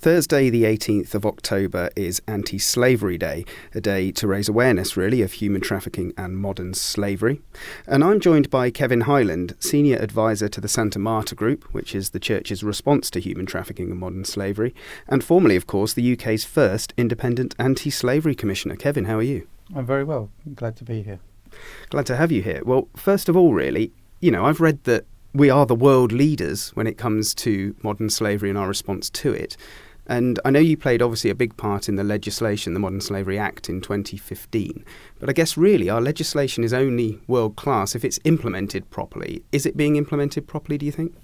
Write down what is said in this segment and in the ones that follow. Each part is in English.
Thursday, the 18th of October, is Anti Slavery Day, a day to raise awareness, really, of human trafficking and modern slavery. And I'm joined by Kevin Hyland, Senior Advisor to the Santa Marta Group, which is the Church's response to human trafficking and modern slavery, and formerly, of course, the UK's first independent anti slavery commissioner. Kevin, how are you? I'm very well. glad to be here. Glad to have you here. Well, first of all, really, you know, I've read that we are the world leaders when it comes to modern slavery and our response to it. And I know you played obviously a big part in the legislation, the Modern Slavery Act in 2015. But I guess really our legislation is only world class if it's implemented properly. Is it being implemented properly, do you think?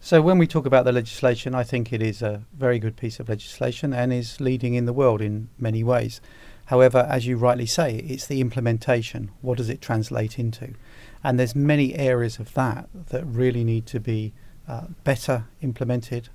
So, when we talk about the legislation, I think it is a very good piece of legislation and is leading in the world in many ways. However, as you rightly say, it's the implementation. What does it translate into? And there's many areas of that that really need to be uh, better implemented,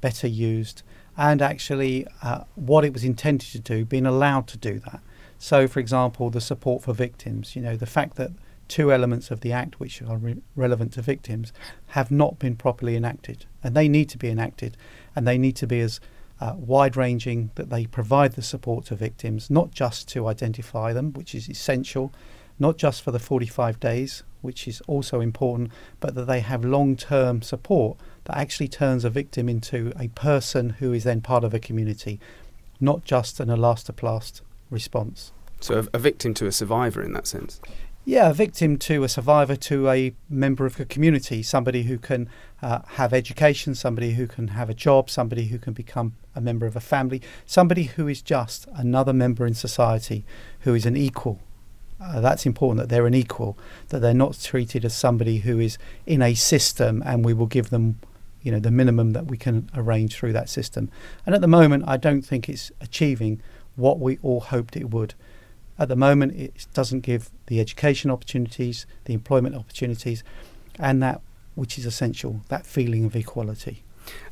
better used, and actually uh, what it was intended to do, being allowed to do that. So, for example, the support for victims, you know, the fact that two elements of the Act which are re- relevant to victims have not been properly enacted, and they need to be enacted, and they need to be as uh, wide ranging that they provide the support to victims, not just to identify them, which is essential, not just for the 45 days, which is also important, but that they have long term support that actually turns a victim into a person who is then part of a community, not just an elastoplast response. So, a, a victim to a survivor in that sense? Yeah, a victim to a survivor to a member of a community, somebody who can uh, have education, somebody who can have a job, somebody who can become a member of a family, somebody who is just another member in society, who is an equal uh, that's important that they're an equal, that they're not treated as somebody who is in a system and we will give them, you know, the minimum that we can arrange through that system. And at the moment, I don't think it's achieving what we all hoped it would. At the moment, it doesn't give the education opportunities, the employment opportunities, and that which is essential, that feeling of equality.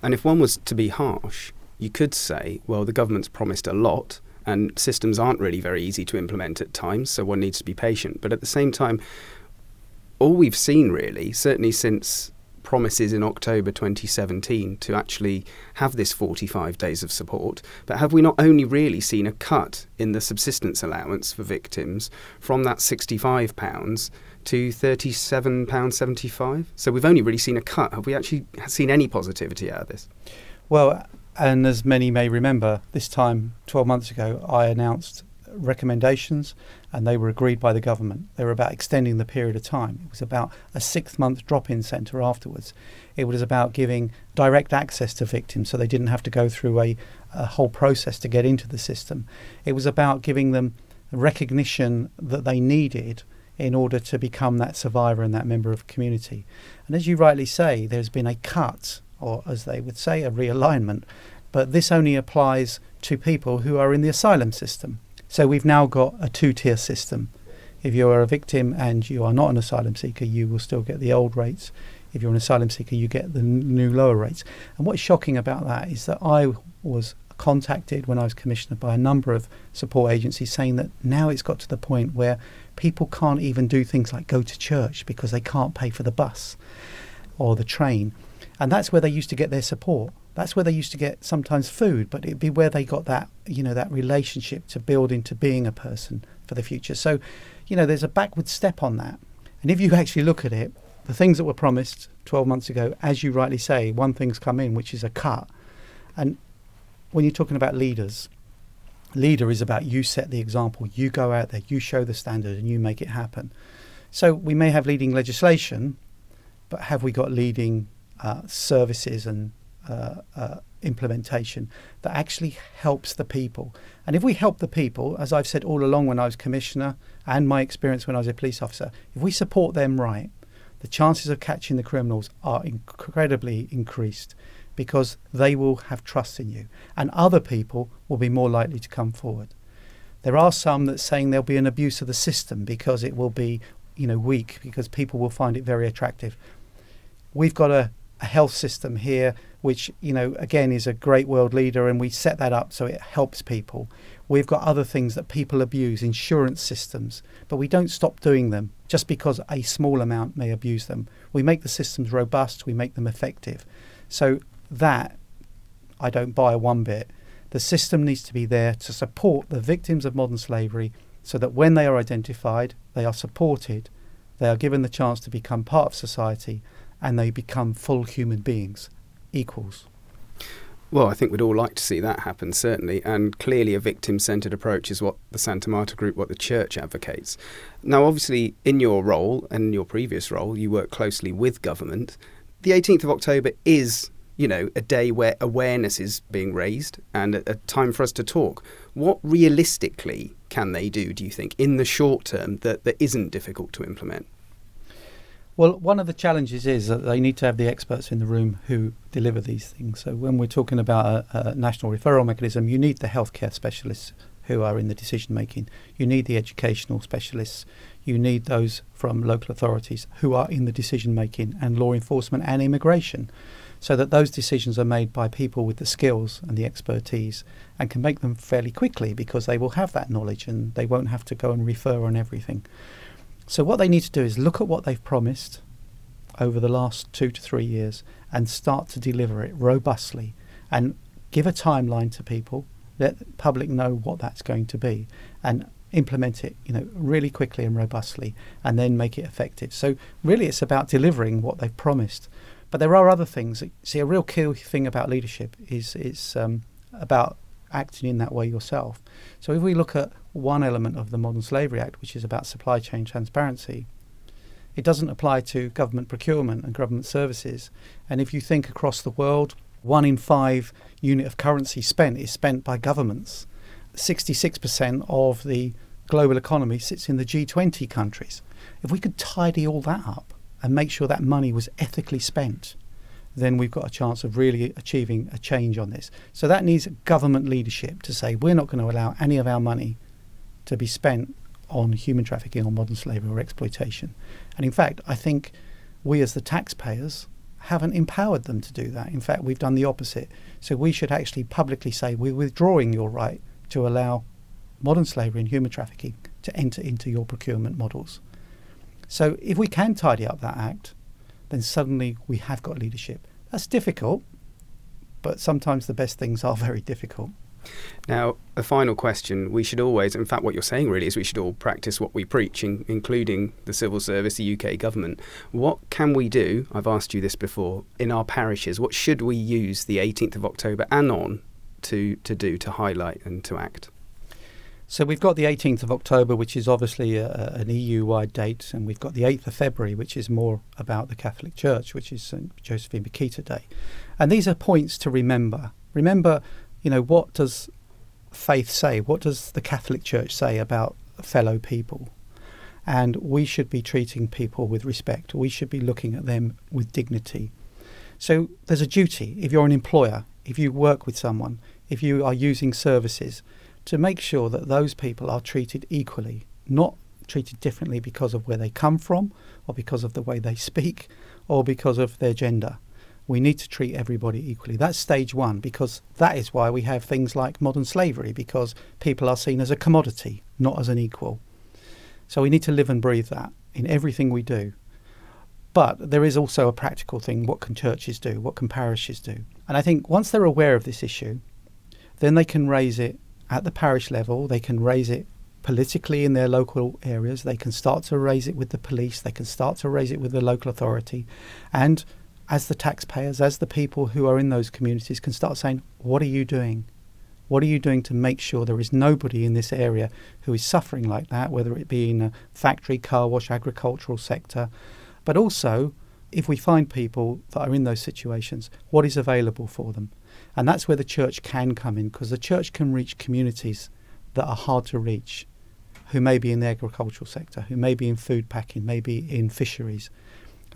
And if one was to be harsh, you could say, well, the government's promised a lot and systems aren't really very easy to implement at times, so one needs to be patient. But at the same time, all we've seen really, certainly since promises in October 2017 to actually have this 45 days of support, but have we not only really seen a cut in the subsistence allowance for victims from that £65 to £37.75? So we've only really seen a cut. Have we actually seen any positivity out of this? Well, and as many may remember, this time 12 months ago, I announced recommendations and they were agreed by the government. They were about extending the period of time. It was about a six month drop in centre afterwards. It was about giving direct access to victims so they didn't have to go through a, a whole process to get into the system. It was about giving them recognition that they needed in order to become that survivor and that member of community. And as you rightly say, there's been a cut or as they would say, a realignment. But this only applies to people who are in the asylum system. So we've now got a two tier system. If you are a victim and you are not an asylum seeker, you will still get the old rates. If you're an asylum seeker, you get the new lower rates. And what's shocking about that is that I was contacted when I was commissioner by a number of support agencies saying that now it's got to the point where people can't even do things like go to church because they can't pay for the bus or the train. And that's where they used to get their support. That's where they used to get sometimes food, but it'd be where they got that, you know, that relationship to build into being a person for the future. So, you know, there's a backward step on that. And if you actually look at it, the things that were promised 12 months ago, as you rightly say, one thing's come in, which is a cut. And when you're talking about leaders, leader is about you set the example, you go out there, you show the standard, and you make it happen. So we may have leading legislation, but have we got leading uh, services and uh, uh, implementation that actually helps the people. And if we help the people, as I've said all along when I was commissioner and my experience when I was a police officer, if we support them right, the chances of catching the criminals are incredibly increased because they will have trust in you and other people will be more likely to come forward. There are some that saying there'll be an abuse of the system because it will be, you know, weak because people will find it very attractive. We've got a health system here, which, you know, again is a great world leader, and we set that up so it helps people. We've got other things that people abuse, insurance systems, but we don't stop doing them just because a small amount may abuse them. We make the systems robust, we make them effective. So that I don't buy one bit. The system needs to be there to support the victims of modern slavery so that when they are identified, they are supported, they are given the chance to become part of society, and they become full human beings, equals. Well, I think we'd all like to see that happen, certainly. And clearly, a victim centred approach is what the Santa Marta Group, what the church advocates. Now, obviously, in your role and your previous role, you work closely with government. The 18th of October is, you know, a day where awareness is being raised and a, a time for us to talk. What realistically can they do, do you think, in the short term that, that isn't difficult to implement? Well, one of the challenges is that they need to have the experts in the room who deliver these things. So, when we're talking about a, a national referral mechanism, you need the healthcare specialists who are in the decision making. You need the educational specialists. You need those from local authorities who are in the decision making and law enforcement and immigration so that those decisions are made by people with the skills and the expertise and can make them fairly quickly because they will have that knowledge and they won't have to go and refer on everything. So, what they need to do is look at what they've promised over the last two to three years and start to deliver it robustly and give a timeline to people, let the public know what that's going to be, and implement it, you know, really quickly and robustly, and then make it effective. So, really, it's about delivering what they've promised. But there are other things. See, a real key thing about leadership is it's um, about acting in that way yourself. So if we look at one element of the Modern Slavery Act, which is about supply chain transparency, it doesn't apply to government procurement and government services. And if you think across the world, one in five unit of currency spent is spent by governments. 66% of the global economy sits in the G20 countries. If we could tidy all that up and make sure that money was ethically spent, then we've got a chance of really achieving a change on this. So that needs government leadership to say we're not going to allow any of our money to be spent on human trafficking or modern slavery or exploitation. And in fact, I think we as the taxpayers haven't empowered them to do that. In fact, we've done the opposite. So we should actually publicly say we're withdrawing your right to allow modern slavery and human trafficking to enter into your procurement models. So if we can tidy up that act, then suddenly we have got leadership. That's difficult, but sometimes the best things are very difficult. Now, a final question. We should always, in fact, what you're saying really is we should all practice what we preach, in, including the civil service, the UK government. What can we do? I've asked you this before in our parishes. What should we use the 18th of October and on to, to do to highlight and to act? So we've got the 18th of October, which is obviously a, an EU-wide date, and we've got the 8th of February, which is more about the Catholic Church, which is St Josephine Bakhita Day. And these are points to remember. Remember, you know, what does faith say? What does the Catholic Church say about fellow people? And we should be treating people with respect. We should be looking at them with dignity. So there's a duty. If you're an employer, if you work with someone, if you are using services, to make sure that those people are treated equally, not treated differently because of where they come from, or because of the way they speak, or because of their gender. We need to treat everybody equally. That's stage one, because that is why we have things like modern slavery, because people are seen as a commodity, not as an equal. So we need to live and breathe that in everything we do. But there is also a practical thing what can churches do? What can parishes do? And I think once they're aware of this issue, then they can raise it at the parish level. They can raise it politically in their local areas. They can start to raise it with the police. They can start to raise it with the local authority. And as the taxpayers, as the people who are in those communities, can start saying, What are you doing? What are you doing to make sure there is nobody in this area who is suffering like that, whether it be in a factory, car wash, agricultural sector? But also, if we find people that are in those situations, what is available for them? And that's where the church can come in because the church can reach communities that are hard to reach, who may be in the agricultural sector, who may be in food packing, maybe in fisheries.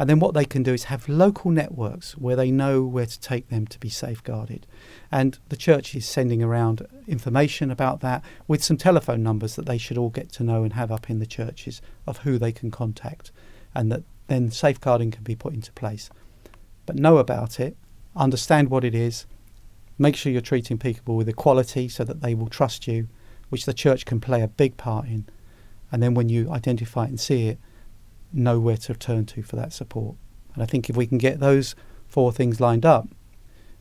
And then what they can do is have local networks where they know where to take them to be safeguarded. And the church is sending around information about that with some telephone numbers that they should all get to know and have up in the churches of who they can contact. And that then safeguarding can be put into place. But know about it, understand what it is, Make sure you're treating people with equality so that they will trust you, which the church can play a big part in. And then when you identify it and see it, know where to turn to for that support. And I think if we can get those four things lined up,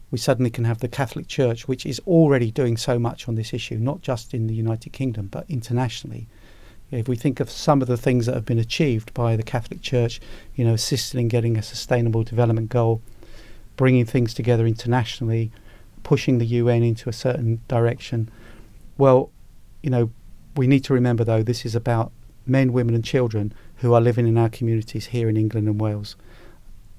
we suddenly can have the Catholic Church, which is already doing so much on this issue, not just in the United Kingdom, but internationally. If we think of some of the things that have been achieved by the Catholic Church, you know, assisting in getting a sustainable development goal, bringing things together internationally, pushing the UN into a certain direction. Well, you know, we need to remember though, this is about men, women, and children who are living in our communities here in England and Wales.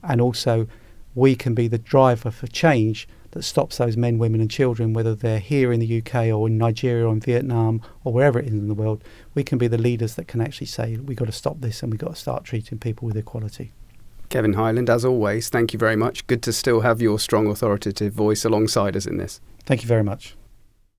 And also, we can be the driver for change that stops those men, women, and children, whether they're here in the UK or in Nigeria or in Vietnam or wherever it is in the world. We can be the leaders that can actually say, we've got to stop this and we've got to start treating people with equality. Kevin Hyland, as always, thank you very much. Good to still have your strong authoritative voice alongside us in this. Thank you very much.